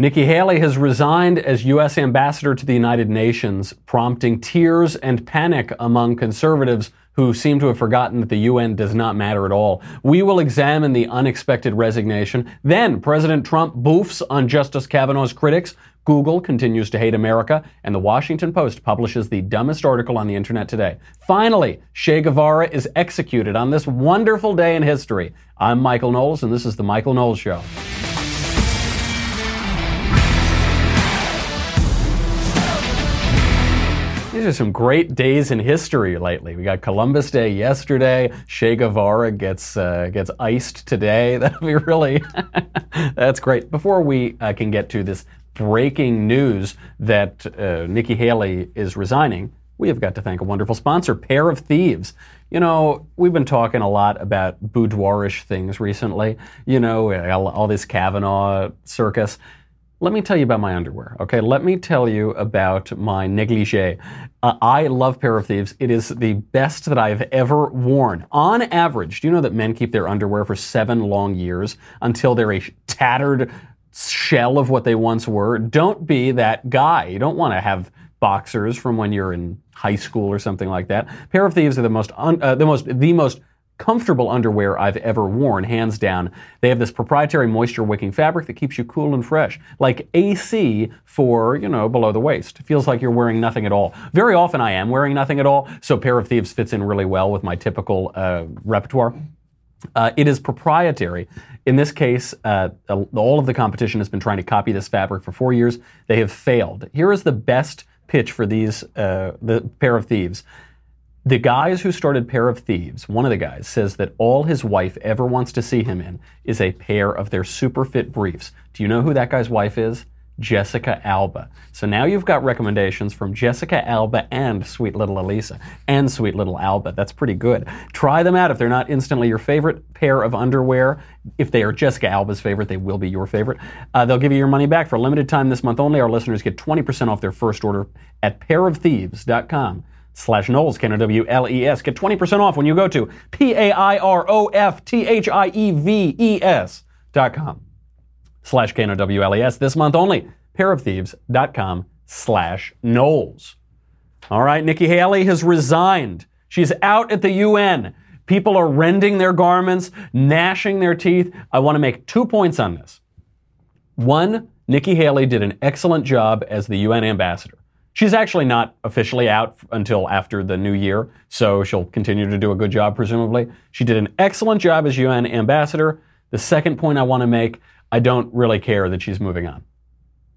Nikki Haley has resigned as U.S. ambassador to the United Nations, prompting tears and panic among conservatives who seem to have forgotten that the UN does not matter at all. We will examine the unexpected resignation. Then President Trump boofs on Justice Kavanaugh's critics. Google continues to hate America, and the Washington Post publishes the dumbest article on the internet today. Finally, Che Guevara is executed on this wonderful day in history. I'm Michael Knowles, and this is The Michael Knowles Show. These are some great days in history lately. We got Columbus Day yesterday. Che Guevara gets uh, gets iced today. That'll be really that's great. Before we uh, can get to this breaking news that uh, Nikki Haley is resigning, we have got to thank a wonderful sponsor, Pair of Thieves. You know, we've been talking a lot about boudoirish things recently. You know, all, all this Kavanaugh circus. Let me tell you about my underwear, okay? Let me tell you about my negligee. Uh, I love Pair of Thieves. It is the best that I've ever worn. On average, do you know that men keep their underwear for seven long years until they're a tattered shell of what they once were? Don't be that guy. You don't want to have boxers from when you're in high school or something like that. Pair of Thieves are the most, un, uh, the most, the most comfortable underwear I've ever worn, hands down. They have this proprietary moisture wicking fabric that keeps you cool and fresh, like AC for, you know, below the waist. It feels like you're wearing nothing at all. Very often I am wearing nothing at all, so Pair of Thieves fits in really well with my typical uh, repertoire. Uh, it is proprietary. In this case, uh, all of the competition has been trying to copy this fabric for four years. They have failed. Here is the best pitch for these uh, the pair of thieves. The guys who started Pair of Thieves, one of the guys says that all his wife ever wants to see him in is a pair of their super fit briefs. Do you know who that guy's wife is? Jessica Alba. So now you've got recommendations from Jessica Alba and sweet little Elisa and sweet little Alba. That's pretty good. Try them out if they're not instantly your favorite pair of underwear. If they are Jessica Alba's favorite, they will be your favorite. Uh, they'll give you your money back for a limited time this month only. Our listeners get 20% off their first order at pairofthieves.com slash Knowles, K-N-O-W-L-E-S. Get 20% off when you go to P-A-I-R-O-F-T-H-I-E-V-E-S dot com slash K-N-O-W-L-E-S. This month only, pairofthieves.com slash Knowles. All right, Nikki Haley has resigned. She's out at the UN. People are rending their garments, gnashing their teeth. I want to make two points on this. One, Nikki Haley did an excellent job as the UN ambassador. She's actually not officially out until after the new year, so she'll continue to do a good job, presumably. She did an excellent job as UN ambassador. The second point I want to make I don't really care that she's moving on.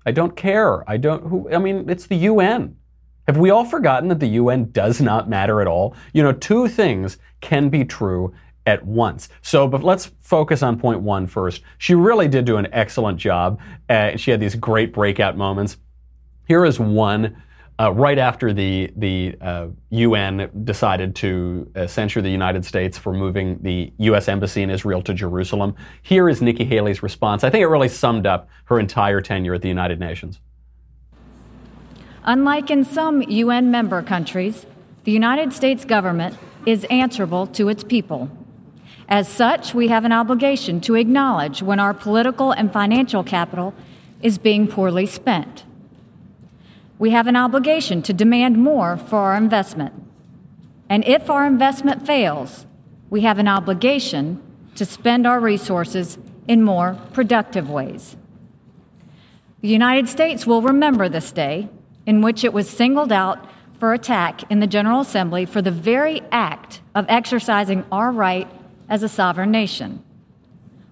I don't care. I don't, who, I mean, it's the UN. Have we all forgotten that the UN does not matter at all? You know, two things can be true at once. So, but let's focus on point one first. She really did do an excellent job. Uh, she had these great breakout moments. Here is one uh, right after the the uh, UN decided to uh, censure the United States for moving the U.S. embassy in Israel to Jerusalem. Here is Nikki Haley's response. I think it really summed up her entire tenure at the United Nations. Unlike in some UN member countries, the United States government is answerable to its people. As such, we have an obligation to acknowledge when our political and financial capital is being poorly spent we have an obligation to demand more for our investment. And if our investment fails, we have an obligation to spend our resources in more productive ways. The United States will remember this day in which it was singled out for attack in the General Assembly for the very act of exercising our right as a sovereign nation.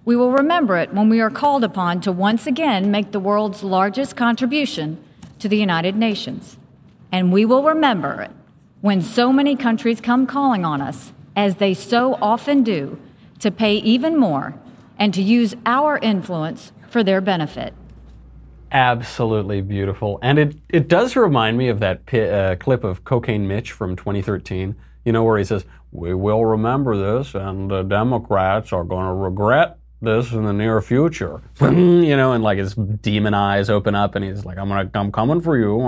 We will remember it when we are called upon to once again make the world's largest contribution to the United Nations. And we will remember it when so many countries come calling on us, as they so often do, to pay even more and to use our influence for their benefit. Absolutely beautiful. And it, it does remind me of that pi- uh, clip of Cocaine Mitch from 2013, you know, where he says, We will remember this, and the Democrats are going to regret this in the near future. you know, and like his demon eyes open up and he's like, I'm gonna, I'm coming for you.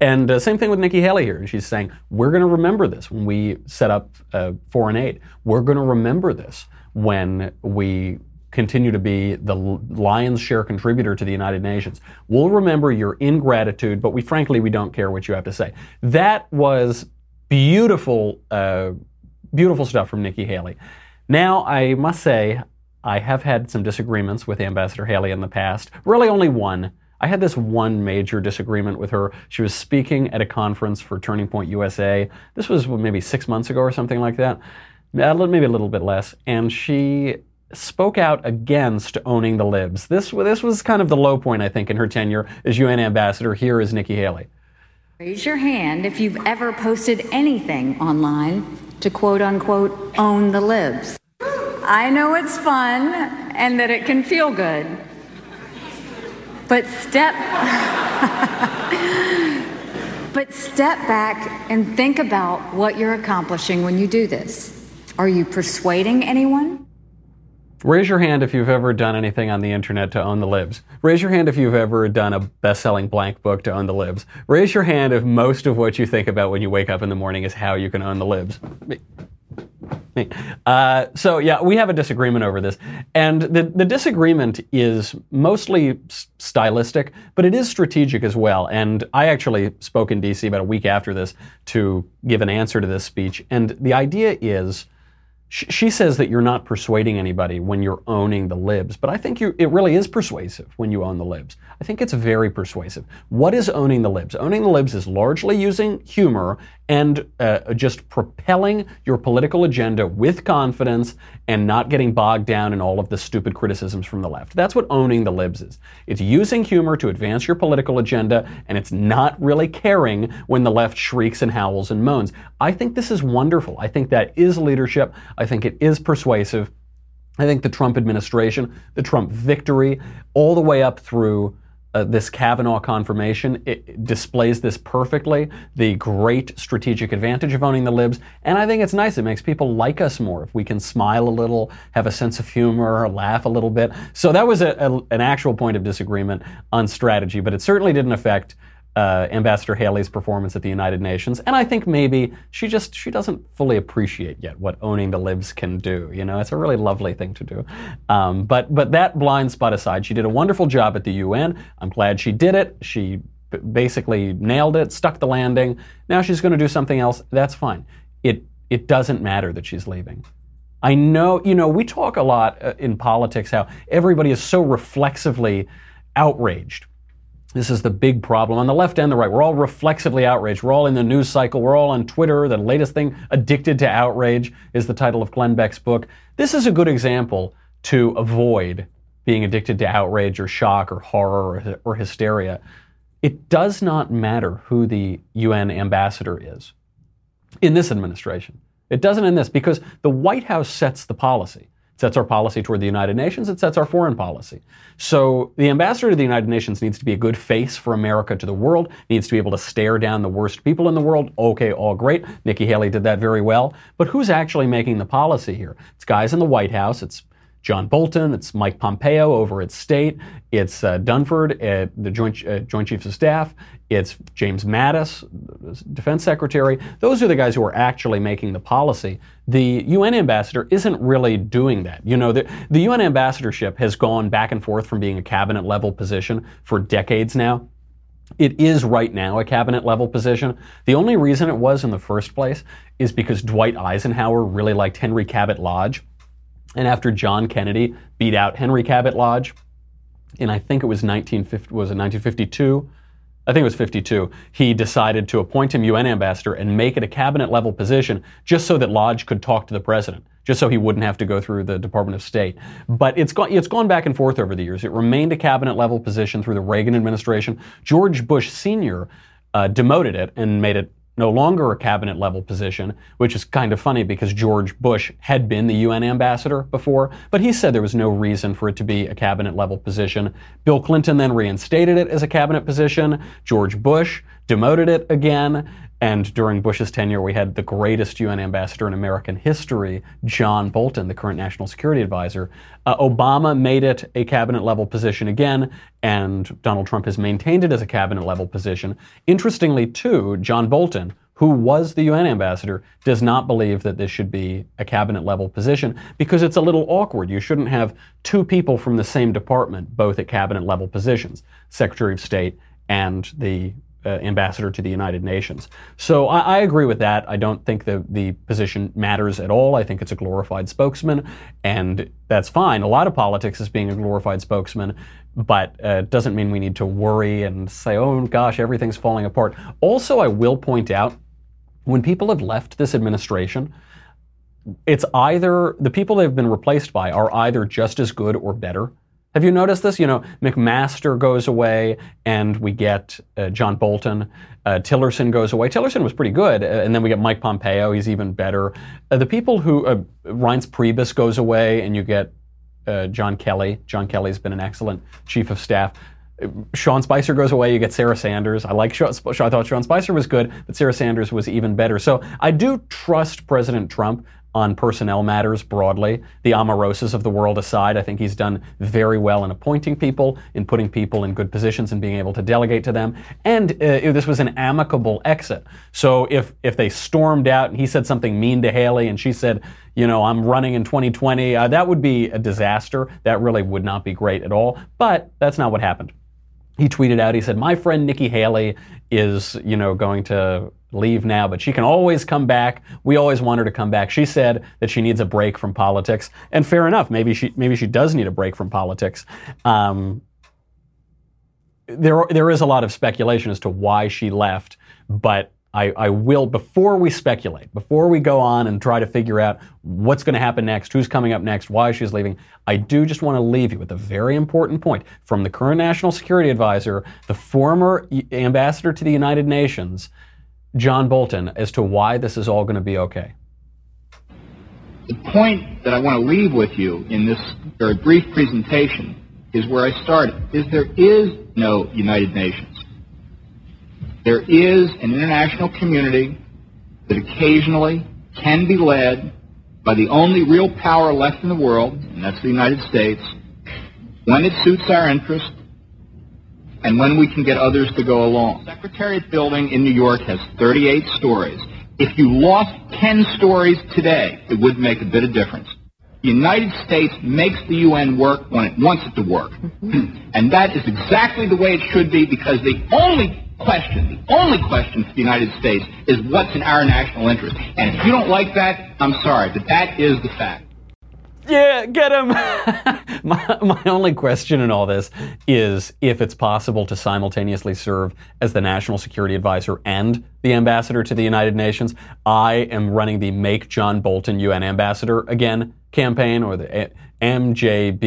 And uh, same thing with Nikki Haley here. And she's saying, we're gonna remember this when we set up uh, foreign aid. We're gonna remember this when we continue to be the lion's share contributor to the United Nations. We'll remember your ingratitude, but we frankly we don't care what you have to say. That was beautiful, uh, beautiful stuff from Nikki Haley. Now I must say I have had some disagreements with Ambassador Haley in the past. Really, only one. I had this one major disagreement with her. She was speaking at a conference for Turning Point USA. This was maybe six months ago or something like that, maybe a little bit less. And she spoke out against owning the libs. This, this was kind of the low point, I think, in her tenure as UN ambassador. Here is Nikki Haley. Raise your hand if you've ever posted anything online to quote unquote own the libs. I know it's fun and that it can feel good. But step But step back and think about what you're accomplishing when you do this. Are you persuading anyone? Raise your hand if you've ever done anything on the internet to own the libs. Raise your hand if you've ever done a best-selling blank book to own the libs. Raise your hand if most of what you think about when you wake up in the morning is how you can own the libs. Uh, so yeah, we have a disagreement over this, and the the disagreement is mostly stylistic, but it is strategic as well. And I actually spoke in D.C. about a week after this to give an answer to this speech, and the idea is she says that you're not persuading anybody when you're owning the libs, but I think you, it really is persuasive when you own the libs. I think it's very persuasive. What is owning the libs? Owning the libs is largely using humor and uh, just propelling your political agenda with confidence and not getting bogged down in all of the stupid criticisms from the left. That's what owning the libs is. It's using humor to advance your political agenda, and it's not really caring when the left shrieks and howls and moans. I think this is wonderful. I think that is leadership. I think it is persuasive. I think the Trump administration, the Trump victory, all the way up through uh, this Kavanaugh confirmation it displays this perfectly the great strategic advantage of owning the libs. And I think it's nice. It makes people like us more if we can smile a little, have a sense of humor, laugh a little bit. So that was a, a, an actual point of disagreement on strategy, but it certainly didn't affect uh, Ambassador Haley's performance at the United Nations, and I think maybe she just she doesn't fully appreciate yet what owning the libs can do. You know, it's a really lovely thing to do. Um, but but that blind spot aside, she did a wonderful job at the UN. I'm glad she did it. She basically nailed it, stuck the landing. Now she's going to do something else. That's fine. It it doesn't matter that she's leaving. I know, you know, we talk a lot uh, in politics how everybody is so reflexively outraged this is the big problem on the left and the right. We're all reflexively outraged. We're all in the news cycle. We're all on Twitter. The latest thing, Addicted to Outrage, is the title of Glenn Beck's book. This is a good example to avoid being addicted to outrage or shock or horror or, or hysteria. It does not matter who the UN ambassador is in this administration. It doesn't in this because the White House sets the policy sets our policy toward the United Nations, it sets our foreign policy. So the ambassador to the United Nations needs to be a good face for America to the world, needs to be able to stare down the worst people in the world. Okay, all great. Nikki Haley did that very well. But who's actually making the policy here? It's guys in the White House, it's John Bolton, it's Mike Pompeo over at State, it's uh, Dunford at the Joint, uh, Joint Chiefs of Staff, it's James Mattis, Defense Secretary. Those are the guys who are actually making the policy. The UN ambassador isn't really doing that. You know, the, the UN ambassadorship has gone back and forth from being a cabinet level position for decades now. It is right now a cabinet level position. The only reason it was in the first place is because Dwight Eisenhower really liked Henry Cabot Lodge and after John Kennedy beat out Henry Cabot Lodge, in I think it was 1950, was it 1952? I think it was 52. He decided to appoint him UN ambassador and make it a cabinet level position just so that Lodge could talk to the president, just so he wouldn't have to go through the Department of State. But it's gone, it's gone back and forth over the years. It remained a cabinet level position through the Reagan administration. George Bush Sr. Uh, demoted it and made it no longer a cabinet level position, which is kind of funny because George Bush had been the UN ambassador before, but he said there was no reason for it to be a cabinet level position. Bill Clinton then reinstated it as a cabinet position. George Bush demoted it again. And during Bush's tenure, we had the greatest UN ambassador in American history, John Bolton, the current national security advisor. Uh, Obama made it a cabinet level position again, and Donald Trump has maintained it as a cabinet level position. Interestingly, too, John Bolton, who was the UN ambassador, does not believe that this should be a cabinet level position because it's a little awkward. You shouldn't have two people from the same department, both at cabinet level positions, Secretary of State and the uh, ambassador to the United Nations. So I, I, agree with that. I don't think the, the position matters at all. I think it's a glorified spokesman, and that's fine. A lot of politics is being a glorified spokesman, but uh, it doesn't mean we need to worry and say, oh gosh, everything's falling apart. Also, I will point out when people have left this administration, it's either the people they've been replaced by are either just as good or better have you noticed this? You know, McMaster goes away, and we get uh, John Bolton. Uh, Tillerson goes away. Tillerson was pretty good, uh, and then we get Mike Pompeo. He's even better. Uh, the people who uh, Reince Priebus goes away, and you get uh, John Kelly. John Kelly's been an excellent chief of staff. Sean Spicer goes away, you get Sarah Sanders. I like I thought Sean Spicer was good, but Sarah Sanders was even better. So I do trust President Trump on personnel matters broadly. The Omarosas of the world aside, I think he's done very well in appointing people, in putting people in good positions and being able to delegate to them. And uh, this was an amicable exit. So if, if they stormed out and he said something mean to Haley and she said, you know, I'm running in 2020, uh, that would be a disaster. That really would not be great at all. But that's not what happened. He tweeted out, he said, My friend Nikki Haley is, you know, going to leave now, but she can always come back. We always want her to come back. She said that she needs a break from politics, and fair enough. Maybe she maybe she does need a break from politics. Um, there there is a lot of speculation as to why she left, but I, I will before we speculate, before we go on and try to figure out what's going to happen next, who's coming up next, why she's leaving. I do just want to leave you with a very important point from the current national security advisor, the former ambassador to the United Nations John Bolton as to why this is all going to be okay? The point that I want to leave with you in this very brief presentation is where I started, is there is no United Nations. There is an international community that occasionally can be led by the only real power left in the world, and that's the United States, when it suits our interest and when we can get others to go along. The Secretariat building in New York has 38 stories. If you lost 10 stories today, it would make a bit of difference. The United States makes the UN work when it wants it to work. Mm-hmm. And that is exactly the way it should be because the only question, the only question for the United States is what's in our national interest. And if you don't like that, I'm sorry, but that is the fact. Yeah, get him. my, my only question in all this is if it's possible to simultaneously serve as the national security advisor and the ambassador to the United Nations. I am running the Make John Bolton UN Ambassador Again campaign, or the MJBUNAG.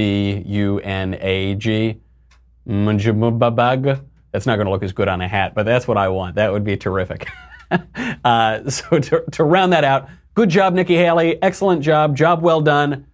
That's not going to look as good on a hat, but that's what I want. That would be terrific. uh, so to, to round that out, good job, Nikki Haley. Excellent job. Job well done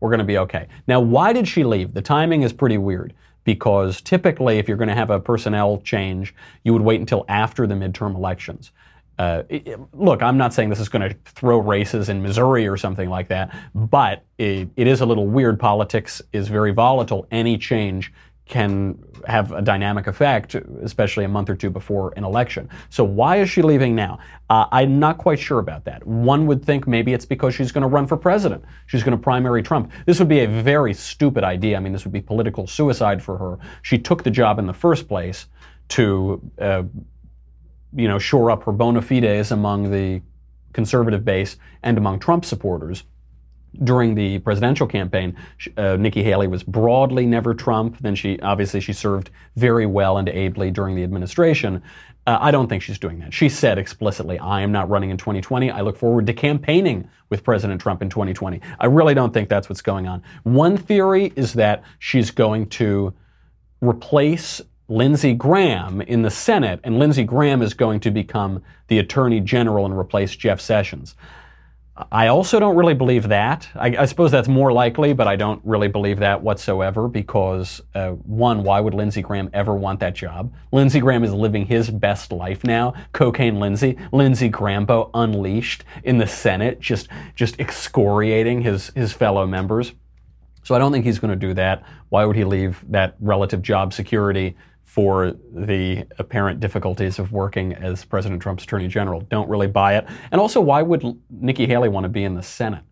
we're going to be okay. Now, why did she leave? The timing is pretty weird because typically, if you're going to have a personnel change, you would wait until after the midterm elections. Uh, it, look, I'm not saying this is going to throw races in Missouri or something like that, but it, it is a little weird. Politics is very volatile. Any change can have a dynamic effect, especially a month or two before an election. So why is she leaving now? Uh, I'm not quite sure about that. One would think maybe it's because she's going to run for president. She's going to primary Trump. This would be a very stupid idea. I mean, this would be political suicide for her. She took the job in the first place to, uh, you know, shore up her bona fides among the conservative base and among Trump supporters during the presidential campaign, uh, Nikki Haley was broadly never Trump. Then she obviously she served very well and ably during the administration. Uh, I don't think she's doing that. She said explicitly, "I am not running in 2020. I look forward to campaigning with President Trump in 2020." I really don't think that's what's going on. One theory is that she's going to replace Lindsey Graham in the Senate, and Lindsey Graham is going to become the Attorney General and replace Jeff Sessions. I also don't really believe that. I, I, suppose that's more likely, but I don't really believe that whatsoever because, uh, one, why would Lindsey Graham ever want that job? Lindsey Graham is living his best life now. Cocaine Lindsey, Lindsey Grahambo unleashed in the Senate, just, just excoriating his, his fellow members. So I don't think he's going to do that. Why would he leave that relative job security for the apparent difficulties of working as President Trump's Attorney General. Don't really buy it. And also, why would Nikki Haley want to be in the Senate?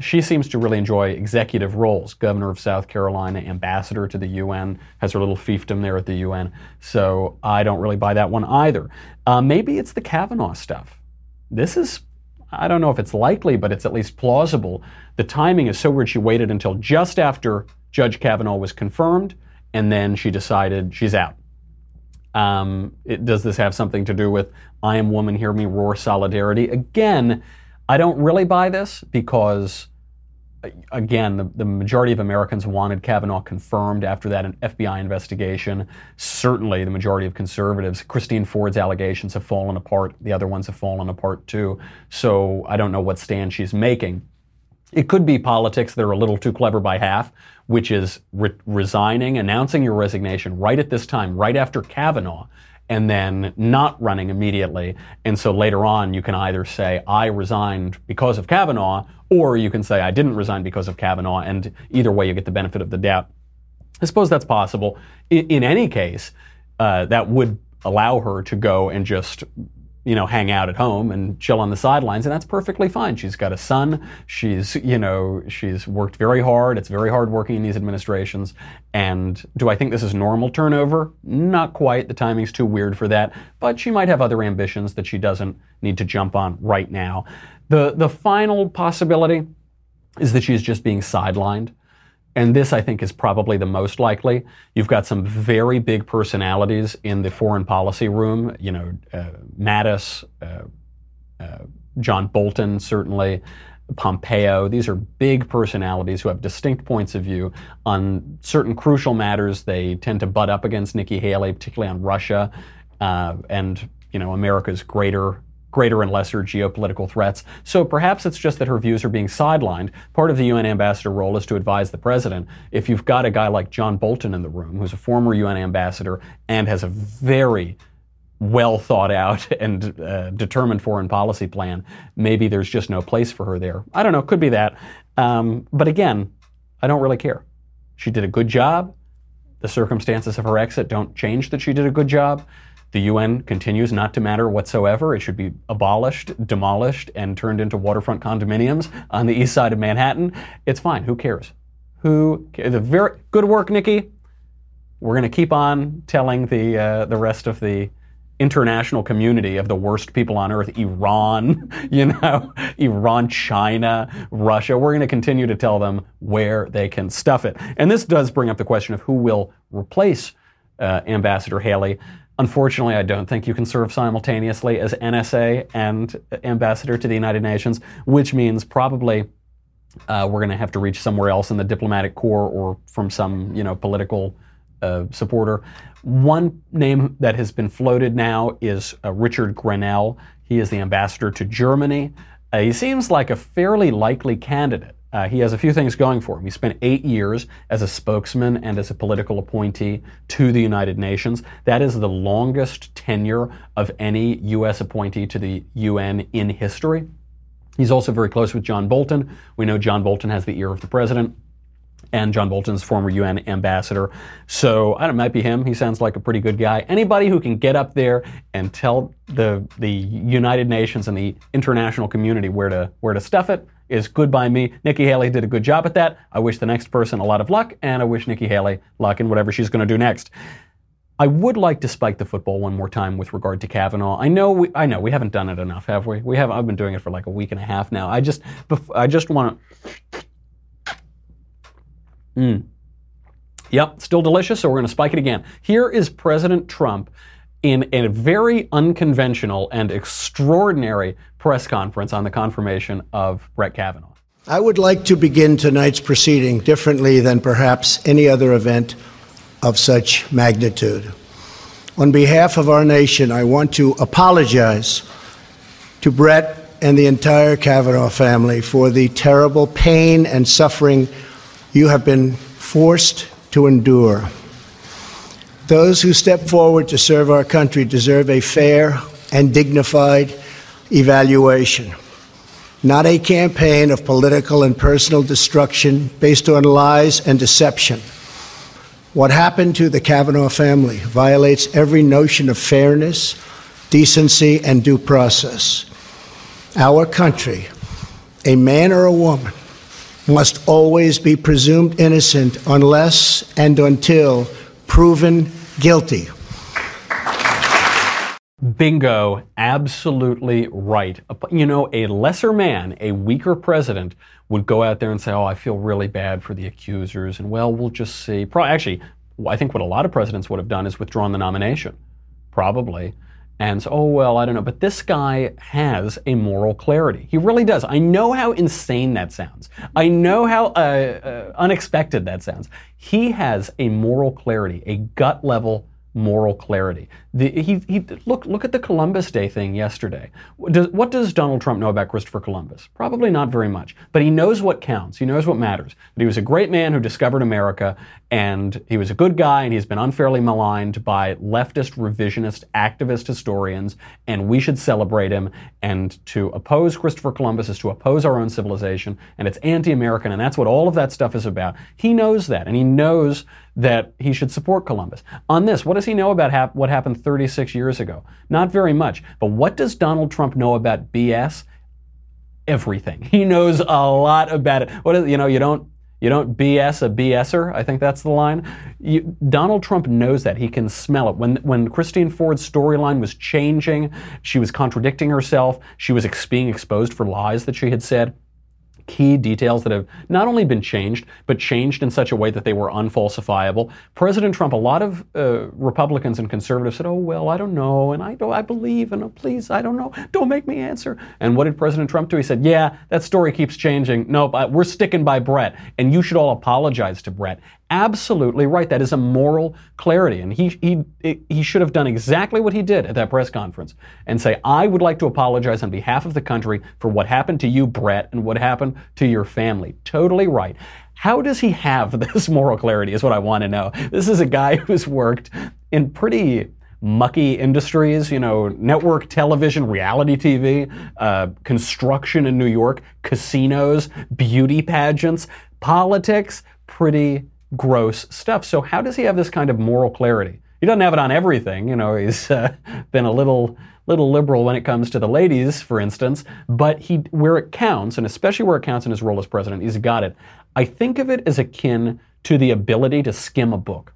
She seems to really enjoy executive roles. Governor of South Carolina, ambassador to the UN, has her little fiefdom there at the UN. So I don't really buy that one either. Uh, maybe it's the Kavanaugh stuff. This is, I don't know if it's likely, but it's at least plausible. The timing is so weird. She waited until just after Judge Kavanaugh was confirmed, and then she decided she's out. Um, it, does this have something to do with I am woman, hear me roar solidarity? Again, I don't really buy this because, again, the, the majority of Americans wanted Kavanaugh confirmed after that FBI investigation. Certainly, the majority of conservatives, Christine Ford's allegations have fallen apart. The other ones have fallen apart too. So I don't know what stand she's making. It could be politics that are a little too clever by half, which is re- resigning, announcing your resignation right at this time, right after Kavanaugh, and then not running immediately. And so later on, you can either say, I resigned because of Kavanaugh, or you can say, I didn't resign because of Kavanaugh, and either way, you get the benefit of the doubt. I suppose that's possible. In, in any case, uh, that would allow her to go and just you know, hang out at home and chill on the sidelines, and that's perfectly fine. She's got a son. She's, you know, she's worked very hard. It's very hard working in these administrations. And do I think this is normal turnover? Not quite. The timing's too weird for that. But she might have other ambitions that she doesn't need to jump on right now. The the final possibility is that she's just being sidelined and this I think is probably the most likely. You've got some very big personalities in the foreign policy room. You know, uh, Mattis, uh, uh, John Bolton, certainly. Pompeo. These are big personalities who have distinct points of view on certain crucial matters. They tend to butt up against Nikki Haley, particularly on Russia uh, and you know America's greater greater and lesser geopolitical threats. So perhaps it's just that her views are being sidelined. Part of the UN ambassador role is to advise the president. If you've got a guy like John Bolton in the room, who's a former UN ambassador and has a very well thought out and uh, determined foreign policy plan, maybe there's just no place for her there. I don't know, could be that. Um, but again, I don't really care. She did a good job. The circumstances of her exit don't change that she did a good job. The UN continues not to matter whatsoever. It should be abolished, demolished, and turned into waterfront condominiums on the east side of Manhattan. It's fine. Who cares? Who cares? The very good work, Nikki. We're going to keep on telling the uh, the rest of the international community of the worst people on earth, Iran, you know, Iran, China, Russia. We're going to continue to tell them where they can stuff it. And this does bring up the question of who will replace uh, Ambassador Haley. Unfortunately, I don't think you can serve simultaneously as NSA and ambassador to the United Nations, which means probably uh, we're going to have to reach somewhere else in the diplomatic corps or from some, you know, political uh, supporter. One name that has been floated now is uh, Richard Grenell. He is the ambassador to Germany. Uh, he seems like a fairly likely candidate. Uh, he has a few things going for him. He spent eight years as a spokesman and as a political appointee to the United Nations. That is the longest tenure of any U.S. appointee to the UN in history. He's also very close with John Bolton. We know John Bolton has the ear of the president and John Bolton's former UN ambassador. So I don't it might be him. He sounds like a pretty good guy. Anybody who can get up there and tell the the United Nations and the international community where to where to stuff it is good by me. Nikki Haley did a good job at that. I wish the next person a lot of luck, and I wish Nikki Haley luck in whatever she's going to do next. I would like to spike the football one more time with regard to Kavanaugh. I know we, I know we haven't done it enough, have we? We have. I've been doing it for like a week and a half now. I just, I just want to. Mm. Yep, still delicious. So we're going to spike it again. Here is President Trump in a very unconventional and extraordinary press conference on the confirmation of Brett Kavanaugh. I would like to begin tonight's proceeding differently than perhaps any other event of such magnitude. On behalf of our nation, I want to apologize to Brett and the entire Kavanaugh family for the terrible pain and suffering you have been forced to endure. Those who step forward to serve our country deserve a fair and dignified evaluation, not a campaign of political and personal destruction based on lies and deception. What happened to the Kavanaugh family violates every notion of fairness, decency, and due process. Our country, a man or a woman, must always be presumed innocent unless and until proven guilty. Bingo, absolutely right. You know, a lesser man, a weaker president, would go out there and say, Oh, I feel really bad for the accusers, and well, we'll just see. Pro- Actually, I think what a lot of presidents would have done is withdrawn the nomination, probably. And so, oh, well, I don't know. But this guy has a moral clarity. He really does. I know how insane that sounds. I know how uh, uh, unexpected that sounds. He has a moral clarity, a gut level moral clarity. The, he, he, look, look at the Columbus Day thing yesterday. Does, what does Donald Trump know about Christopher Columbus? Probably not very much, but he knows what counts. He knows what matters. That he was a great man who discovered America, and he was a good guy, and he's been unfairly maligned by leftist, revisionist, activist historians, and we should celebrate him. And to oppose Christopher Columbus is to oppose our own civilization, and it's anti-American, and that's what all of that stuff is about. He knows that, and he knows that he should support Columbus. On this, what does he know about hap- what happened 36 years ago? Not very much. But what does Donald Trump know about BS? Everything. He knows a lot about it. What is, you know, you don't you don't BS a BSer. I think that's the line. You, Donald Trump knows that. He can smell it. When when Christine Ford's storyline was changing, she was contradicting herself. She was ex- being exposed for lies that she had said key details that have not only been changed, but changed in such a way that they were unfalsifiable. President Trump, a lot of uh, Republicans and conservatives said, "Oh well, I don't know, and I don't, I believe, and oh, please, I don't know, don't make me answer." And what did President Trump do? He said, "Yeah, that story keeps changing. Nope, I, we're sticking by Brett, and you should all apologize to Brett." Absolutely right. That is a moral clarity. And he, he, he should have done exactly what he did at that press conference and say, I would like to apologize on behalf of the country for what happened to you, Brett, and what happened to your family. Totally right. How does he have this moral clarity is what I want to know. This is a guy who's worked in pretty mucky industries, you know, network television, reality TV, uh, construction in New York, casinos, beauty pageants, politics, pretty gross stuff. So how does he have this kind of moral clarity? He doesn't have it on everything. You know, he's uh, been a little little liberal when it comes to the ladies, for instance, but he where it counts, and especially where it counts in his role as president, he's got it. I think of it as akin to the ability to skim a book.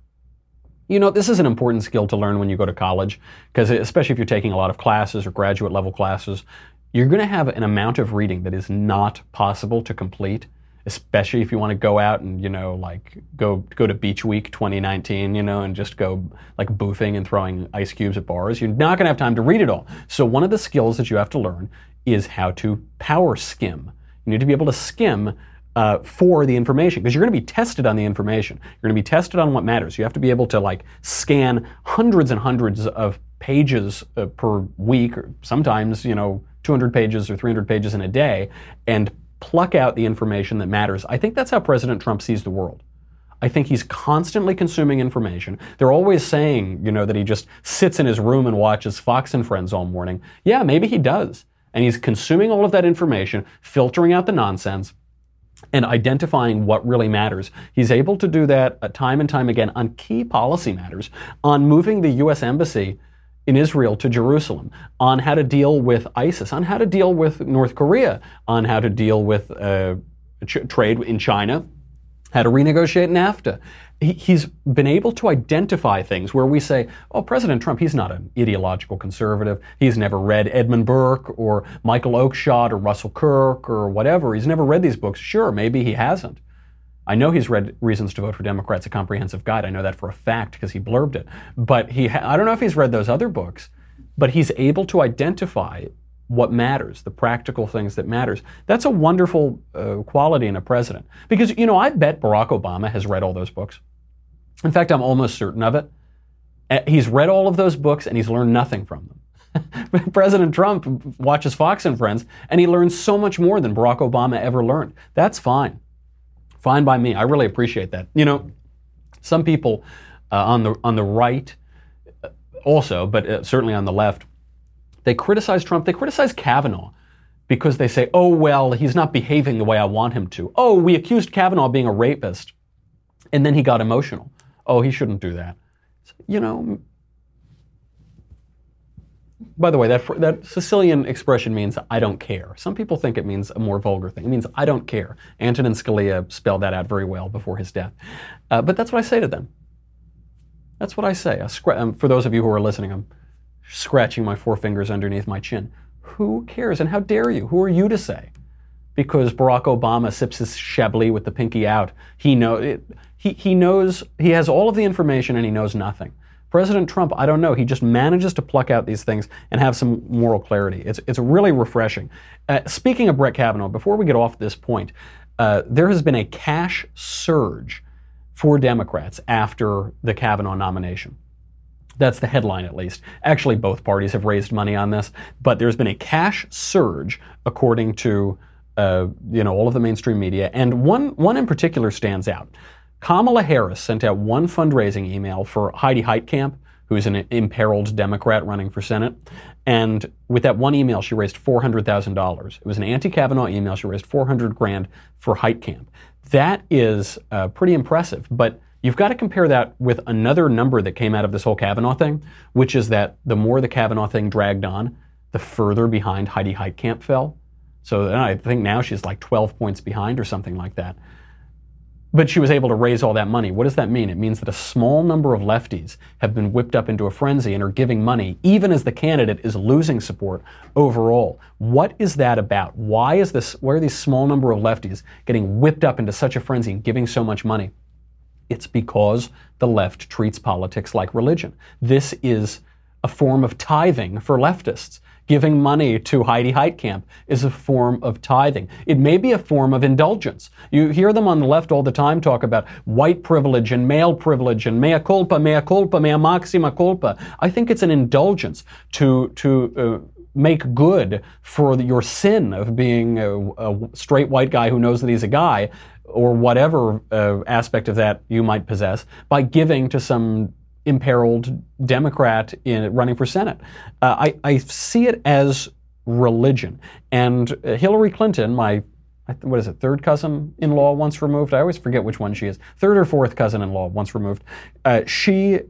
You know, this is an important skill to learn when you go to college, because especially if you're taking a lot of classes or graduate level classes, you're going to have an amount of reading that is not possible to complete especially if you want to go out and you know like go go to beach week 2019 you know and just go like boofing and throwing ice cubes at bars you're not going to have time to read it all. So one of the skills that you have to learn is how to power skim. You need to be able to skim uh, for the information because you're going to be tested on the information. You're going to be tested on what matters. You have to be able to like scan hundreds and hundreds of pages uh, per week or sometimes you know 200 pages or 300 pages in a day and pluck out the information that matters. I think that's how President Trump sees the world. I think he's constantly consuming information. They're always saying, you know, that he just sits in his room and watches Fox and Friends all morning. Yeah, maybe he does. And he's consuming all of that information, filtering out the nonsense, and identifying what really matters. He's able to do that uh, time and time again on key policy matters, on moving the U.S. Embassy in Israel to Jerusalem, on how to deal with ISIS, on how to deal with North Korea, on how to deal with uh, ch- trade in China, how to renegotiate NAFTA. He, he's been able to identify things where we say, oh, President Trump, he's not an ideological conservative. He's never read Edmund Burke or Michael Oakeshott or Russell Kirk or whatever. He's never read these books. Sure, maybe he hasn't. I know he's read Reasons to Vote for Democrats, a comprehensive guide. I know that for a fact because he blurbed it. But he, ha- I don't know if he's read those other books, but he's able to identify what matters, the practical things that matters. That's a wonderful uh, quality in a president. Because, you know, I bet Barack Obama has read all those books. In fact, I'm almost certain of it. Uh, he's read all of those books and he's learned nothing from them. President Trump watches Fox and Friends and he learns so much more than Barack Obama ever learned. That's fine. Fine by me. I really appreciate that. You know, some people uh, on the on the right, uh, also, but uh, certainly on the left, they criticize Trump. They criticize Kavanaugh because they say, "Oh well, he's not behaving the way I want him to." Oh, we accused Kavanaugh of being a rapist, and then he got emotional. Oh, he shouldn't do that. You know, by the way, that, that Sicilian expression means I don't care. Some people think it means a more vulgar thing. It means I don't care. Antonin Scalia spelled that out very well before his death. Uh, but that's what I say to them. That's what I say. I um, for those of you who are listening, I'm scratching my four fingers underneath my chin. Who cares? And how dare you? Who are you to say? Because Barack Obama sips his Chablis with the pinky out. He, know, it, he, he knows, he has all of the information and he knows nothing. President Trump, I don't know, he just manages to pluck out these things and have some moral clarity. It's, it's really refreshing. Uh, speaking of Brett Kavanaugh, before we get off this point, uh, there has been a cash surge for Democrats after the Kavanaugh nomination. That's the headline, at least. Actually, both parties have raised money on this, but there's been a cash surge, according to uh, you know all of the mainstream media, and one one in particular stands out. Kamala Harris sent out one fundraising email for Heidi Heitkamp, who's an imperiled Democrat running for Senate. And with that one email, she raised $400,000. It was an anti-Kavanaugh email. She raised 400 grand for Heitkamp. That is uh, pretty impressive, but you've got to compare that with another number that came out of this whole Kavanaugh thing, which is that the more the Kavanaugh thing dragged on, the further behind Heidi Heitkamp fell. So I think now she's like 12 points behind or something like that. But she was able to raise all that money. What does that mean? It means that a small number of lefties have been whipped up into a frenzy and are giving money, even as the candidate is losing support overall. What is that about? Why is this? Why are these small number of lefties getting whipped up into such a frenzy and giving so much money? It's because the left treats politics like religion. This is a form of tithing for leftists. Giving money to Heidi Heitkamp is a form of tithing. It may be a form of indulgence. You hear them on the left all the time talk about white privilege and male privilege and mea culpa, mea culpa, mea maxima culpa. I think it's an indulgence to, to, uh, make good for your sin of being a, a, straight white guy who knows that he's a guy or whatever uh, aspect of that you might possess by giving to some imperiled Democrat in running for Senate. Uh, I, I, see it as religion. And uh, Hillary Clinton, my what is it, third cousin in law once removed? I always forget which one she is. Third or fourth cousin in law once removed. Uh, she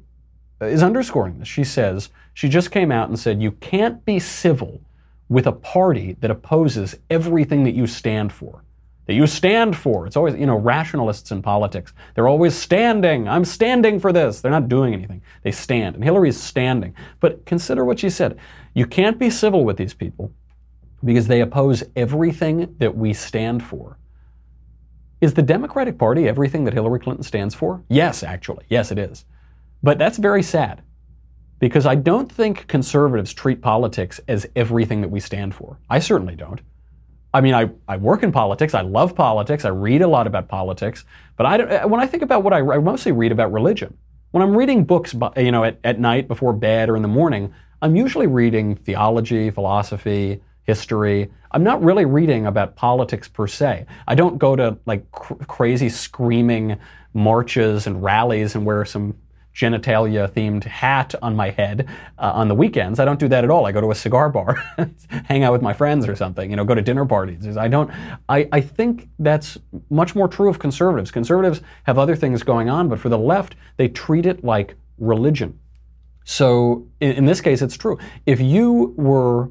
is underscoring this. She says, she just came out and said, you can't be civil with a party that opposes everything that you stand for that you stand for. It's always, you know, rationalists in politics. They're always standing. I'm standing for this. They're not doing anything. They stand. And Hillary's standing. But consider what she said. You can't be civil with these people because they oppose everything that we stand for. Is the Democratic Party everything that Hillary Clinton stands for? Yes, actually. Yes, it is. But that's very sad because I don't think conservatives treat politics as everything that we stand for. I certainly don't. I mean, I, I work in politics. I love politics. I read a lot about politics. But I don't, uh, when I think about what I, I mostly read about religion. When I'm reading books, you know, at, at night before bed or in the morning, I'm usually reading theology, philosophy, history. I'm not really reading about politics per se. I don't go to like cr- crazy screaming marches and rallies and wear some genitalia themed hat on my head uh, on the weekends. I don't do that at all. I go to a cigar bar, hang out with my friends or something, you know, go to dinner parties. I don't, I, I think that's much more true of conservatives. Conservatives have other things going on, but for the left, they treat it like religion. So in, in this case, it's true. If you were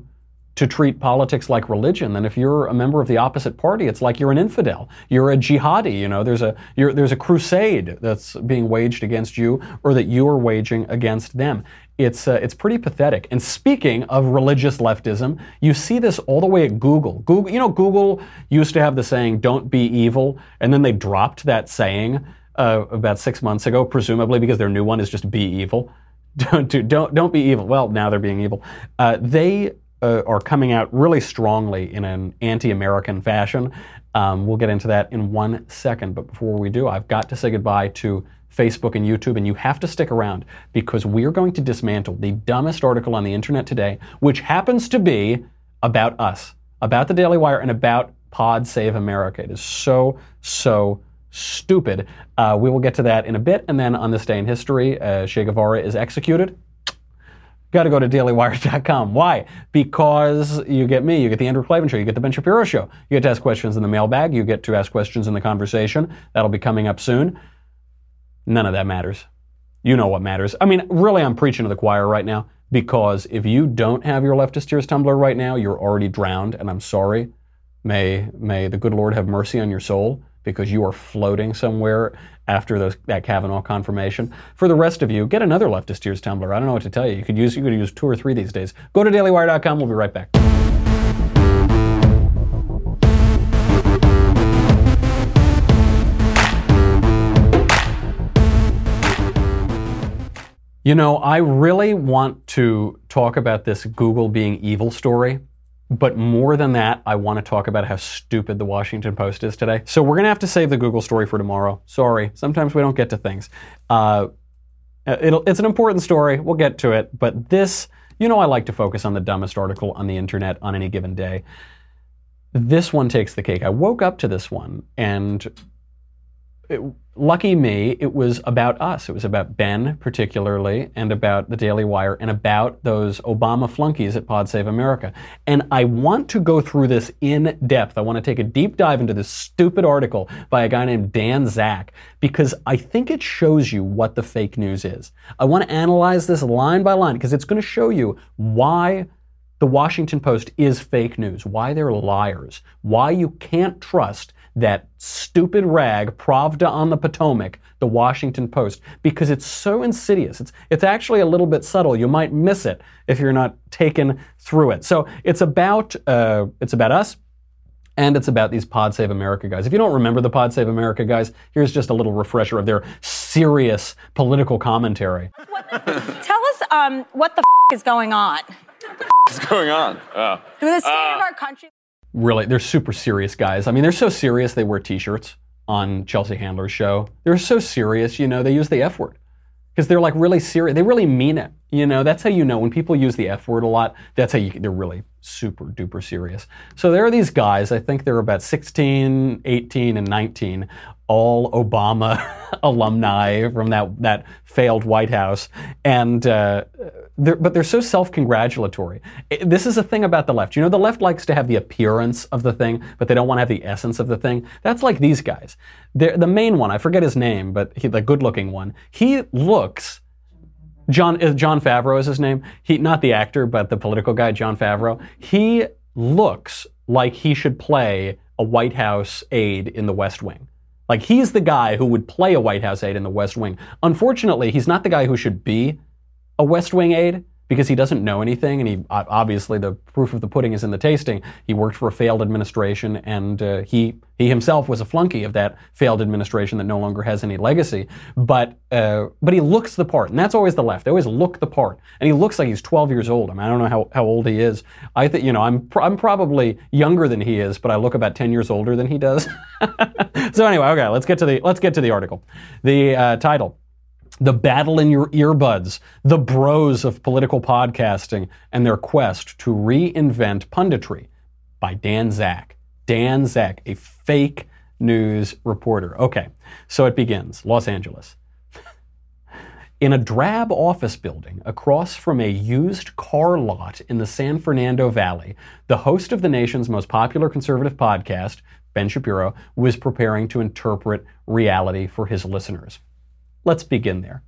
to treat politics like religion, then if you're a member of the opposite party, it's like you're an infidel. You're a jihadi. You know, there's a there's a crusade that's being waged against you, or that you are waging against them. It's uh, it's pretty pathetic. And speaking of religious leftism, you see this all the way at Google. Google, you know, Google used to have the saying "Don't be evil," and then they dropped that saying uh, about six months ago, presumably because their new one is just "Be evil." Don't do, don't don't be evil. Well, now they're being evil. Uh, they uh, are coming out really strongly in an anti-American fashion. Um, we'll get into that in one second, but before we do, I've got to say goodbye to Facebook and YouTube, and you have to stick around because we are going to dismantle the dumbest article on the internet today, which happens to be about us, about the Daily Wire, and about Pod Save America. It is so, so stupid. Uh, we will get to that in a bit, and then on this day in history, uh, Che Guevara is executed got to go to dailywire.com. Why? Because you get me, you get the Andrew Klavan Show, you get the Ben Shapiro Show. You get to ask questions in the mailbag, you get to ask questions in the conversation. That'll be coming up soon. None of that matters You know what matters. I mean, really, I'm preaching to the choir right now because if you don't have your leftist tears tumbler right now, you're already drowned, and I'm sorry. May may the good Lord have mercy on your soul because you are floating somewhere after those, that Kavanaugh confirmation. For the rest of you, get another leftist tears tumbler. I don't know what to tell you. You could use you could use two or three these days. Go to dailywire.com. We'll be right back. You know, I really want to talk about this Google being evil story. But more than that, I want to talk about how stupid the Washington Post is today. So we're going to have to save the Google story for tomorrow. Sorry. Sometimes we don't get to things. Uh, it's an important story. We'll get to it. But this, you know, I like to focus on the dumbest article on the internet on any given day. This one takes the cake. I woke up to this one and it, lucky me, it was about us. It was about Ben, particularly, and about the Daily Wire, and about those Obama flunkies at Pod Save America. And I want to go through this in depth. I want to take a deep dive into this stupid article by a guy named Dan Zak, because I think it shows you what the fake news is. I want to analyze this line by line, because it's going to show you why the Washington Post is fake news, why they're liars, why you can't trust that stupid rag, Pravda on the Potomac, the Washington Post, because it's so insidious. It's, it's actually a little bit subtle. You might miss it if you're not taken through it. So it's about, uh, it's about us. And it's about these Pod Save America guys. If you don't remember the Pod Save America guys, here's just a little refresher of their serious political commentary. Tell us um, what the f- is going on. What's going on? With the state uh, of our country really, they're super serious guys. I mean, they're so serious they wear T-shirts on Chelsea Handler's show. They're so serious, you know, they use the F word because they're like really serious. They really mean it. You know, that's how you know when people use the F word a lot. That's how you, they're really super duper serious. So there are these guys. I think they're about 16, 18, and 19, all Obama alumni from that that failed White House, and uh, they're, but they're so self-congratulatory. This is a thing about the left. You know, the left likes to have the appearance of the thing, but they don't want to have the essence of the thing. That's like these guys. They're, the main one, I forget his name, but he, the good-looking one, he looks. John Jon Favreau is his name. He not the actor, but the political guy, Jon Favreau. He looks like he should play a White House aide in the West Wing. Like he's the guy who would play a White House aide in the West Wing. Unfortunately, he's not the guy who should be a West Wing aide because he doesn't know anything, and he obviously the proof of the pudding is in the tasting. He worked for a failed administration, and uh, he he himself was a flunky of that failed administration that no longer has any legacy. But uh, but he looks the part, and that's always the left. They always look the part, and he looks like he's 12 years old. I mean, I don't know how, how old he is. I think you know I'm pr- I'm probably younger than he is, but I look about 10 years older than he does. so anyway, okay, let's get to the let's get to the article. The uh, title the battle in your earbuds, the bros of political podcasting, and their quest to reinvent punditry by Dan Zak. Dan Zak, a fake news reporter. Okay, so it begins Los Angeles. In a drab office building across from a used car lot in the San Fernando Valley, the host of the nation's most popular conservative podcast, Ben Shapiro, was preparing to interpret reality for his listeners. Let's begin there.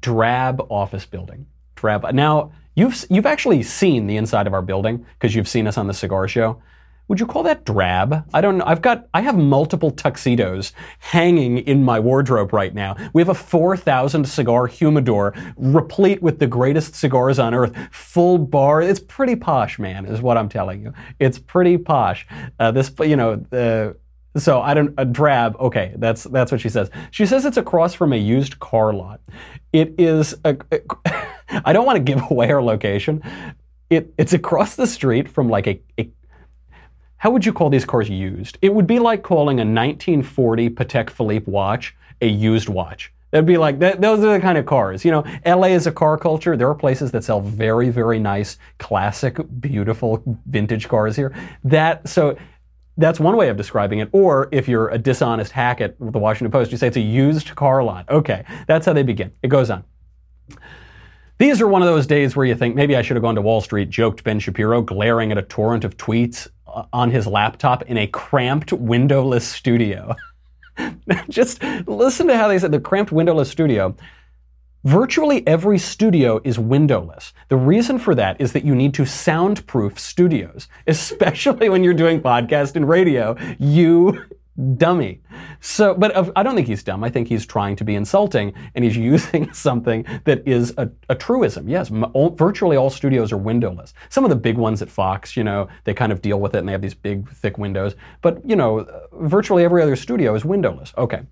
Drab office building. Drab. Now, you've, you've actually seen the inside of our building because you've seen us on the cigar show. Would you call that drab? I don't know. I've got, I have multiple tuxedos hanging in my wardrobe right now. We have a 4,000 cigar humidor replete with the greatest cigars on earth, full bar. It's pretty posh, man, is what I'm telling you. It's pretty posh. Uh, this, you know, the, uh, so I don't a drab. Okay, that's that's what she says. She says it's across from a used car lot. It is a. I don't want to give away our location. It it's across the street from like a, a how would you call these cars used? It would be like calling a 1940 Patek Philippe watch a used watch. That'd be like that, those are the kind of cars. You know, LA is a car culture. There are places that sell very, very nice, classic, beautiful vintage cars here. That so that's one way of describing it. Or if you're a dishonest hack at the Washington Post, you say it's a used car lot. Okay, that's how they begin. It goes on. These are one of those days where you think maybe I should have gone to Wall Street, joked Ben Shapiro, glaring at a torrent of tweets uh, on his laptop in a cramped, windowless studio. Just listen to how they said the cramped, windowless studio. Virtually every studio is windowless. The reason for that is that you need to soundproof studios, especially when you're doing podcast and radio. You dummy. So, but uh, I don't think he's dumb. I think he's trying to be insulting and he's using something that is a, a truism. Yes, all, virtually all studios are windowless. Some of the big ones at Fox, you know, they kind of deal with it and they have these big, thick windows. But, you know, uh, virtually every other studio is windowless. Okay.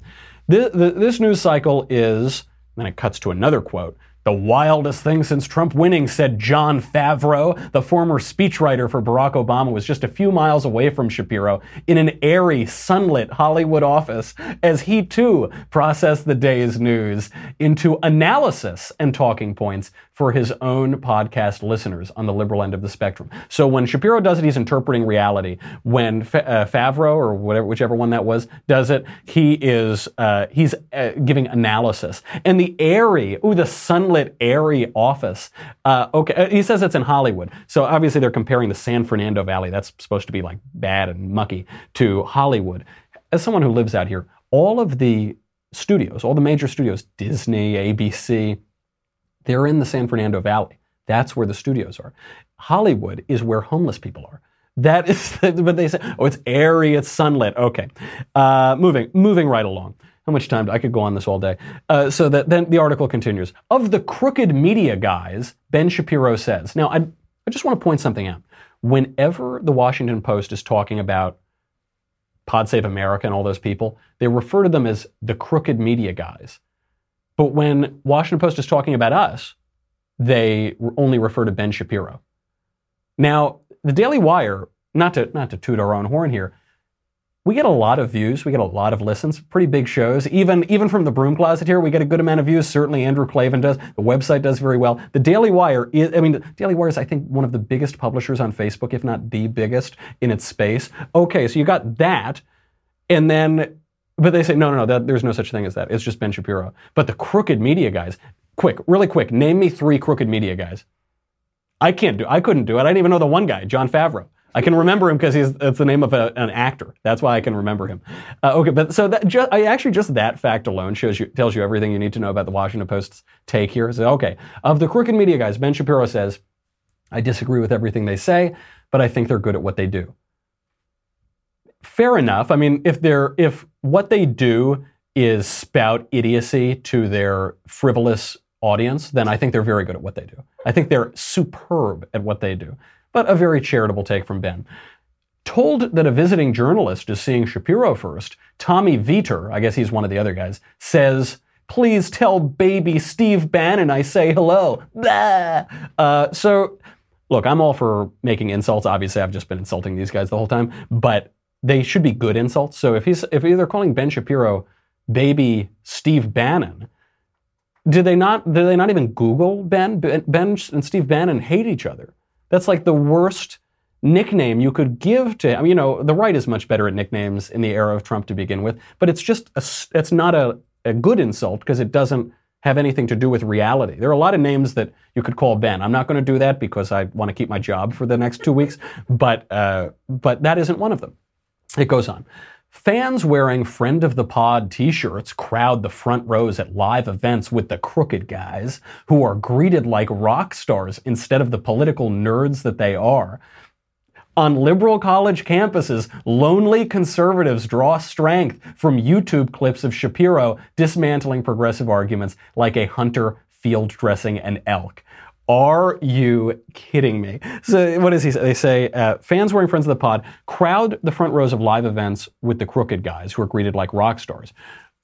This, this news cycle is then it cuts to another quote. The wildest thing since Trump winning, said Jon Favreau. The former speechwriter for Barack Obama was just a few miles away from Shapiro in an airy, sunlit Hollywood office as he too processed the day's news into analysis and talking points for his own podcast listeners on the liberal end of the spectrum. So when Shapiro does it, he's interpreting reality. When uh, Favreau or whatever, whichever one that was, does it, he is uh, he's uh, giving analysis. And the airy, ooh, the sunlit, airy office. Uh, okay, uh, he says it's in Hollywood. So obviously they're comparing the San Fernando Valley. That's supposed to be like bad and mucky to Hollywood. As someone who lives out here, all of the studios, all the major studios, Disney, ABC, they're in the San Fernando Valley. That's where the studios are. Hollywood is where homeless people are. That is, but they say, oh, it's airy, it's sunlit. Okay, uh, moving, moving right along. How much time? I could go on this all day. Uh, so that then the article continues. Of the crooked media guys, Ben Shapiro says. Now, I, I just want to point something out. Whenever the Washington Post is talking about Pod Save America and all those people, they refer to them as the crooked media guys. But when Washington Post is talking about us, they only refer to Ben Shapiro. Now, the Daily Wire, not to not to toot our own horn here, we get a lot of views, we get a lot of listens, pretty big shows. Even even from the broom closet here, we get a good amount of views. Certainly, Andrew Klavan does. The website does very well. The Daily Wire is, I mean, Daily Wire is, I think, one of the biggest publishers on Facebook, if not the biggest in its space. Okay, so you got that, and then but they say, no, no, no, that, there's no such thing as that. It's just Ben Shapiro. But the crooked media guys, quick, really quick, name me three crooked media guys. I can't do I couldn't do it. I didn't even know the one guy, Jon Favreau. I can remember him because it's the name of a, an actor. That's why I can remember him. Uh, okay, but so that just, I actually just that fact alone shows you tells you everything you need to know about the Washington Post's take here. So okay, of the crooked media guys, Ben Shapiro says, I disagree with everything they say, but I think they're good at what they do fair enough. I mean, if they're if what they do is spout idiocy to their frivolous audience, then I think they're very good at what they do. I think they're superb at what they do. But a very charitable take from Ben. Told that a visiting journalist is seeing Shapiro first, Tommy Vietor, I guess he's one of the other guys, says, Please tell baby Steve Bannon I say hello. Uh, so, look, I'm all for making insults. Obviously, I've just been insulting these guys the whole time. But they should be good insults. So if he's if they're calling Ben Shapiro baby Steve Bannon, did they not did they not even Google Ben? Ben and Steve Bannon hate each other. That's like the worst nickname you could give to him. I mean, you know, the right is much better at nicknames in the era of Trump to begin with, but it's just a, it's not a, a good insult because it doesn't have anything to do with reality. There are a lot of names that you could call Ben. I'm not going to do that because I want to keep my job for the next two weeks, but uh, but that isn't one of them. It goes on. Fans wearing Friend of the Pod t shirts crowd the front rows at live events with the crooked guys, who are greeted like rock stars instead of the political nerds that they are. On liberal college campuses, lonely conservatives draw strength from YouTube clips of Shapiro dismantling progressive arguments like a hunter field dressing an elk. Are you kidding me? So what does he say? They say uh, fans wearing Friends of the Pod crowd the front rows of live events with the crooked guys who are greeted like rock stars.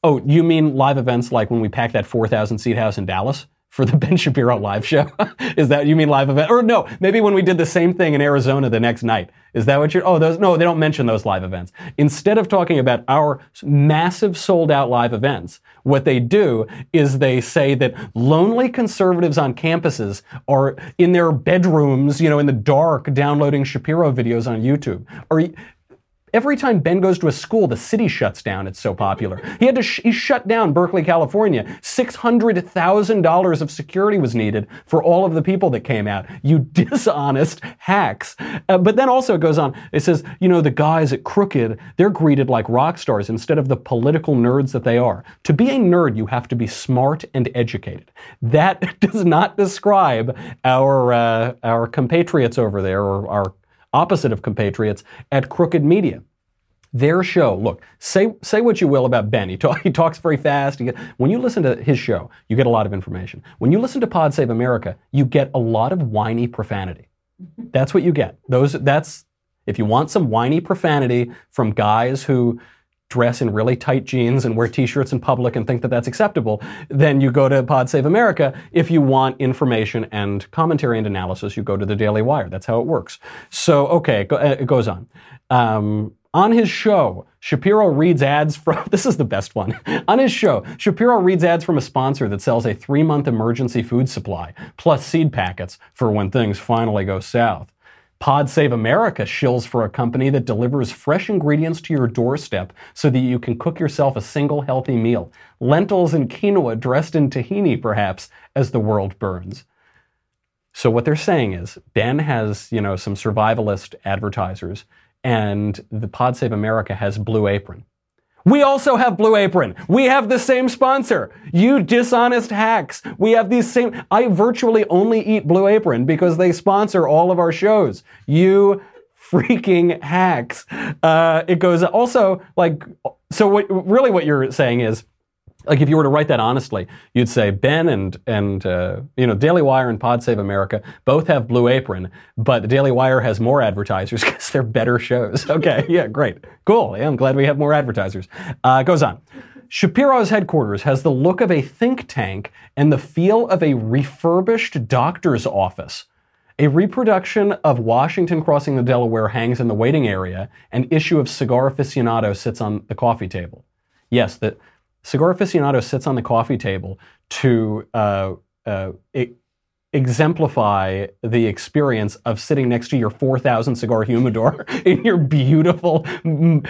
Oh, you mean live events like when we packed that 4,000 seat house in Dallas? for the Ben Shapiro live show? Is that you mean live event? Or no, maybe when we did the same thing in Arizona the next night. Is that what you're? Oh, those no, they don't mention those live events. Instead of talking about our massive sold out live events, what they do is they say that lonely conservatives on campuses are in their bedrooms, you know, in the dark, downloading Shapiro videos on YouTube. Every time Ben goes to a school, the city shuts down. It's so popular. He had to sh- he shut down Berkeley, California. Six hundred thousand dollars of security was needed for all of the people that came out. You dishonest hacks. Uh, but then also it goes on. It says, you know, the guys at Crooked, they're greeted like rock stars instead of the political nerds that they are. To be a nerd, you have to be smart and educated. That does not describe our uh, our compatriots over there or our opposite of compatriots at Crooked Media. Their show, look, say say what you will about Ben. He, talk, he talks very fast. When you listen to his show, you get a lot of information. When you listen to Pod Save America, you get a lot of whiny profanity. That's what you get. Those that's if you want some whiny profanity from guys who dress in really tight jeans and wear t-shirts in public and think that that's acceptable, then you go to Pod Save America. If you want information and commentary and analysis, you go to the Daily Wire. That's how it works. So, okay, it goes on. Um, on his show, Shapiro reads ads from, this is the best one. On his show, Shapiro reads ads from a sponsor that sells a three month emergency food supply, plus seed packets for when things finally go south. Pod Save America shills for a company that delivers fresh ingredients to your doorstep so that you can cook yourself a single healthy meal. Lentils and quinoa dressed in tahini, perhaps, as the world burns. So what they're saying is Ben has, you know, some survivalist advertisers and the Pod Save America has Blue Apron. We also have Blue Apron. We have the same sponsor. You dishonest hacks. We have these same. I virtually only eat Blue Apron because they sponsor all of our shows. You freaking hacks. Uh, it goes also like, so what, really what you're saying is, like if you were to write that honestly, you'd say Ben and and uh, you know Daily Wire and Pod Save America both have Blue Apron, but the Daily Wire has more advertisers because they're better shows. Okay, yeah, great, cool. Yeah, I'm glad we have more advertisers. Uh, goes on. Shapiro's headquarters has the look of a think tank and the feel of a refurbished doctor's office. A reproduction of Washington crossing the Delaware hangs in the waiting area. An issue of Cigar Aficionado sits on the coffee table. Yes, the Cigar Aficionado sits on the coffee table to uh, uh, exemplify the experience of sitting next to your 4,000 cigar humidor in your beautiful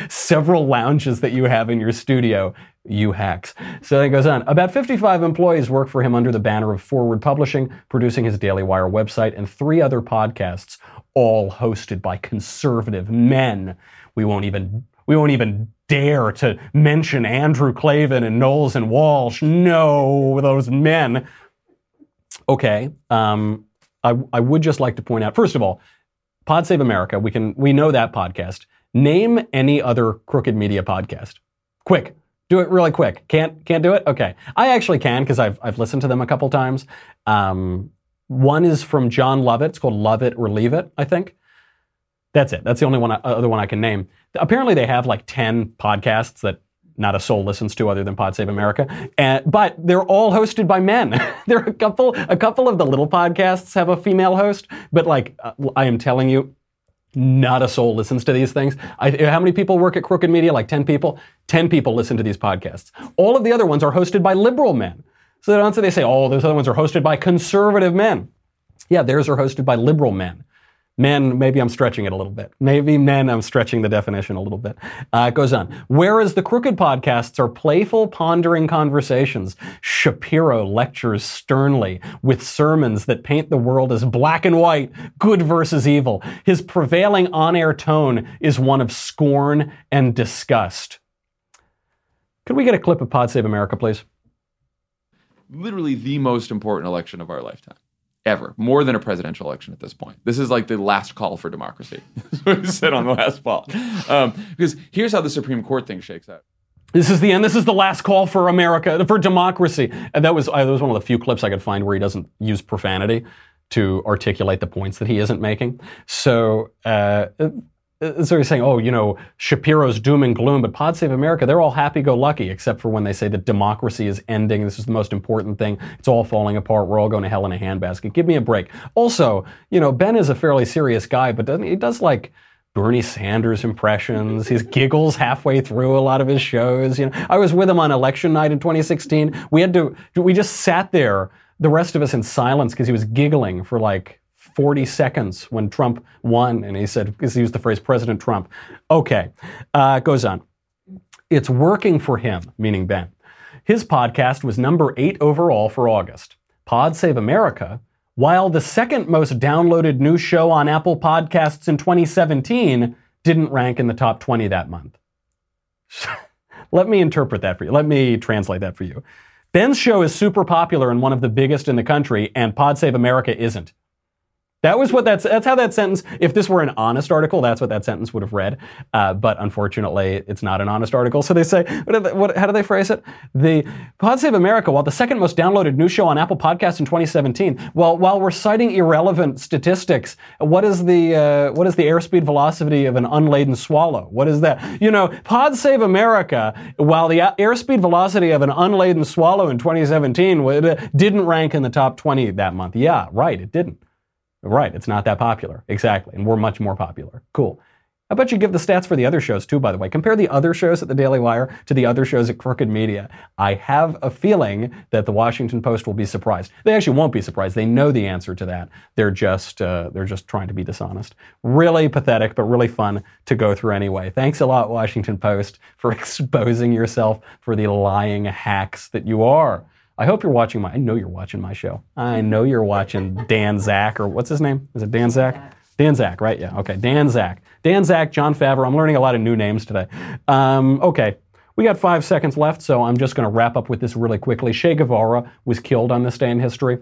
several lounges that you have in your studio. You hacks. So it goes on. About 55 employees work for him under the banner of Forward Publishing, producing his Daily Wire website and three other podcasts, all hosted by conservative men. We won't even we won't even dare to mention Andrew Klavan and Knowles and Walsh. No, those men. Okay, um, I, I would just like to point out, first of all, Pod Save America. We can we know that podcast. Name any other crooked media podcast. Quick, do it really quick. Can't can't do it. Okay, I actually can because I've I've listened to them a couple times. Um, one is from Jon Lovett. It's called Lovett or Leave It. I think. That's it. That's the only one, other one I can name. Apparently, they have like ten podcasts that not a soul listens to other than Pod Save America. And, but they're all hosted by men. there are a couple, a couple of the little podcasts have a female host, but like uh, I am telling you, not a soul listens to these things. I, how many people work at Crooked Media? Like 10 people? 10 people listen to these podcasts. All of the other ones are hosted by liberal men. So don't say they say, oh, those other ones are hosted by conservative men. Yeah, theirs are hosted by liberal men. Men, maybe I'm stretching it a little bit. Maybe men, I'm stretching the definition a little bit. Uh, it goes on. Whereas the crooked podcasts are playful, pondering conversations, Shapiro lectures sternly with sermons that paint the world as black and white, good versus evil. His prevailing on air tone is one of scorn and disgust. Could we get a clip of Pod Save America, please? Literally the most important election of our lifetime ever, more than a presidential election at this point. This is like the last call for democracy. we said on the last call. Um, because here's how the Supreme Court thing shakes out. This is the end. This is the last call for America, for democracy. And that was, that was one of the few clips I could find where he doesn't use profanity to articulate the points that he isn't making. So, uh, so he's saying, oh, you know, Shapiro's doom and gloom, but Pod Save America, they're all happy-go-lucky, except for when they say that democracy is ending. This is the most important thing. It's all falling apart. We're all going to hell in a handbasket. Give me a break. Also, you know, Ben is a fairly serious guy, but doesn't he does like Bernie Sanders impressions. He giggles halfway through a lot of his shows. You know, I was with him on election night in 2016. We had to, we just sat there, the rest of us in silence, because he was giggling for like 40 seconds when Trump won, and he said, because he used the phrase President Trump. Okay, uh, goes on. It's working for him, meaning Ben. His podcast was number eight overall for August. Pod Save America, while the second most downloaded new show on Apple Podcasts in 2017, didn't rank in the top 20 that month. Let me interpret that for you. Let me translate that for you. Ben's show is super popular and one of the biggest in the country, and Pod Save America isn't. That was what that's that's how that sentence. If this were an honest article, that's what that sentence would have read. Uh, but unfortunately, it's not an honest article. So they say, what, they, what, how do they phrase it? The Pod Save America, while the second most downloaded news show on Apple Podcasts in 2017. Well, while we're citing irrelevant statistics, what is the uh, what is the airspeed velocity of an unladen swallow? What is that? You know, Pod Save America, while the airspeed velocity of an unladen swallow in 2017 didn't rank in the top 20 that month. Yeah, right, it didn't. Right, it's not that popular. Exactly. And we're much more popular. Cool. I bet you give the stats for the other shows too, by the way. Compare the other shows at the Daily Wire to the other shows at Crooked Media. I have a feeling that the Washington Post will be surprised. They actually won't be surprised. They know the answer to that. They're just uh, they're just trying to be dishonest. Really pathetic, but really fun to go through anyway. Thanks a lot, Washington Post, for exposing yourself for the lying hacks that you are. I hope you're watching my. I know you're watching my show. I know you're watching Dan Zak or what's his name? Is it Dan Zak? Dan Zak, right? Yeah. Okay. Dan Zak. Dan Zak. Jon Favreau. I'm learning a lot of new names today. Um, okay. We got five seconds left, so I'm just going to wrap up with this really quickly. Che Guevara was killed on this day in history.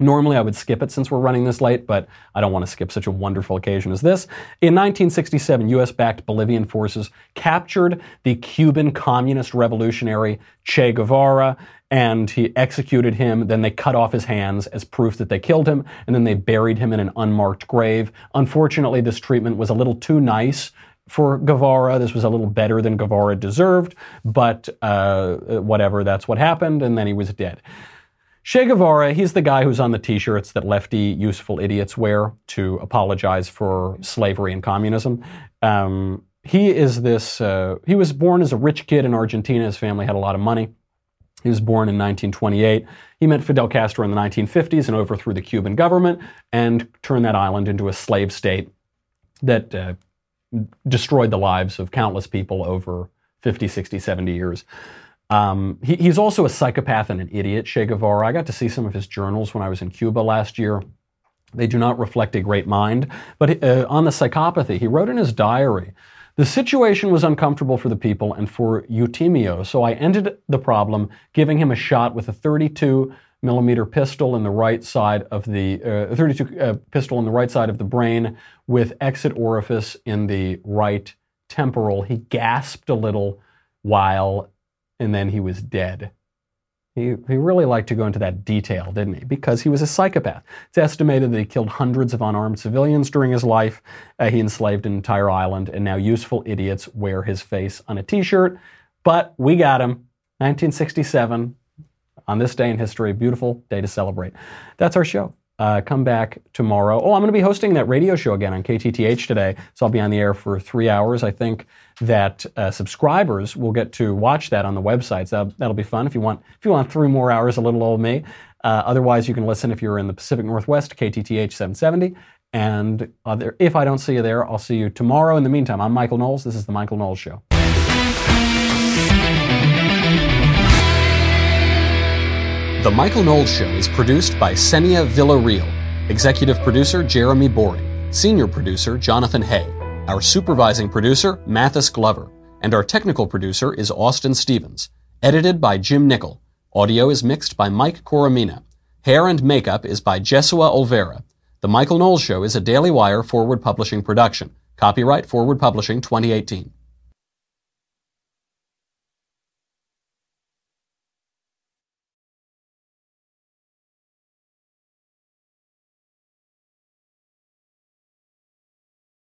Normally, I would skip it since we're running this late, but I don't want to skip such a wonderful occasion as this. In 1967, US backed Bolivian forces captured the Cuban communist revolutionary Che Guevara and he executed him. Then they cut off his hands as proof that they killed him, and then they buried him in an unmarked grave. Unfortunately, this treatment was a little too nice for Guevara. This was a little better than Guevara deserved, but uh, whatever, that's what happened, and then he was dead. Che Guevara, he's the guy who's on the t shirts that lefty useful idiots wear to apologize for slavery and communism. Um, he is this, uh, he was born as a rich kid in Argentina. His family had a lot of money. He was born in 1928. He met Fidel Castro in the 1950s and overthrew the Cuban government and turned that island into a slave state that uh, destroyed the lives of countless people over 50, 60, 70 years. Um, he, he's also a psychopath and an idiot, Che Guevara. I got to see some of his journals when I was in Cuba last year. They do not reflect a great mind. But uh, on the psychopathy, he wrote in his diary the situation was uncomfortable for the people and for Eutimio, so I ended the problem giving him a shot with a 32 millimeter pistol in the right side of the uh, 32 uh, pistol in the right side of the brain with exit orifice in the right temporal. He gasped a little while and then he was dead. He, he really liked to go into that detail, didn't he? Because he was a psychopath. It's estimated that he killed hundreds of unarmed civilians during his life. Uh, he enslaved an entire island, and now useful idiots wear his face on a t shirt. But we got him. 1967, on this day in history, beautiful day to celebrate. That's our show. Uh, come back tomorrow. Oh, I'm going to be hosting that radio show again on KTTH today, so I'll be on the air for three hours. I think that uh, subscribers will get to watch that on the website. So that'll, be fun if you want. If you want three more hours, a little old me. Uh, otherwise, you can listen if you're in the Pacific Northwest, KTTH 770. And other, if I don't see you there, I'll see you tomorrow. In the meantime, I'm Michael Knowles. This is the Michael Knowles Show. The Michael Knowles Show is produced by Senia Villarreal, executive producer Jeremy Boring, senior producer Jonathan Hay, our supervising producer Mathis Glover, and our technical producer is Austin Stevens. Edited by Jim Nickel. Audio is mixed by Mike Coromina. Hair and makeup is by Jesua Olvera. The Michael Knowles Show is a Daily Wire Forward Publishing production. Copyright Forward Publishing 2018.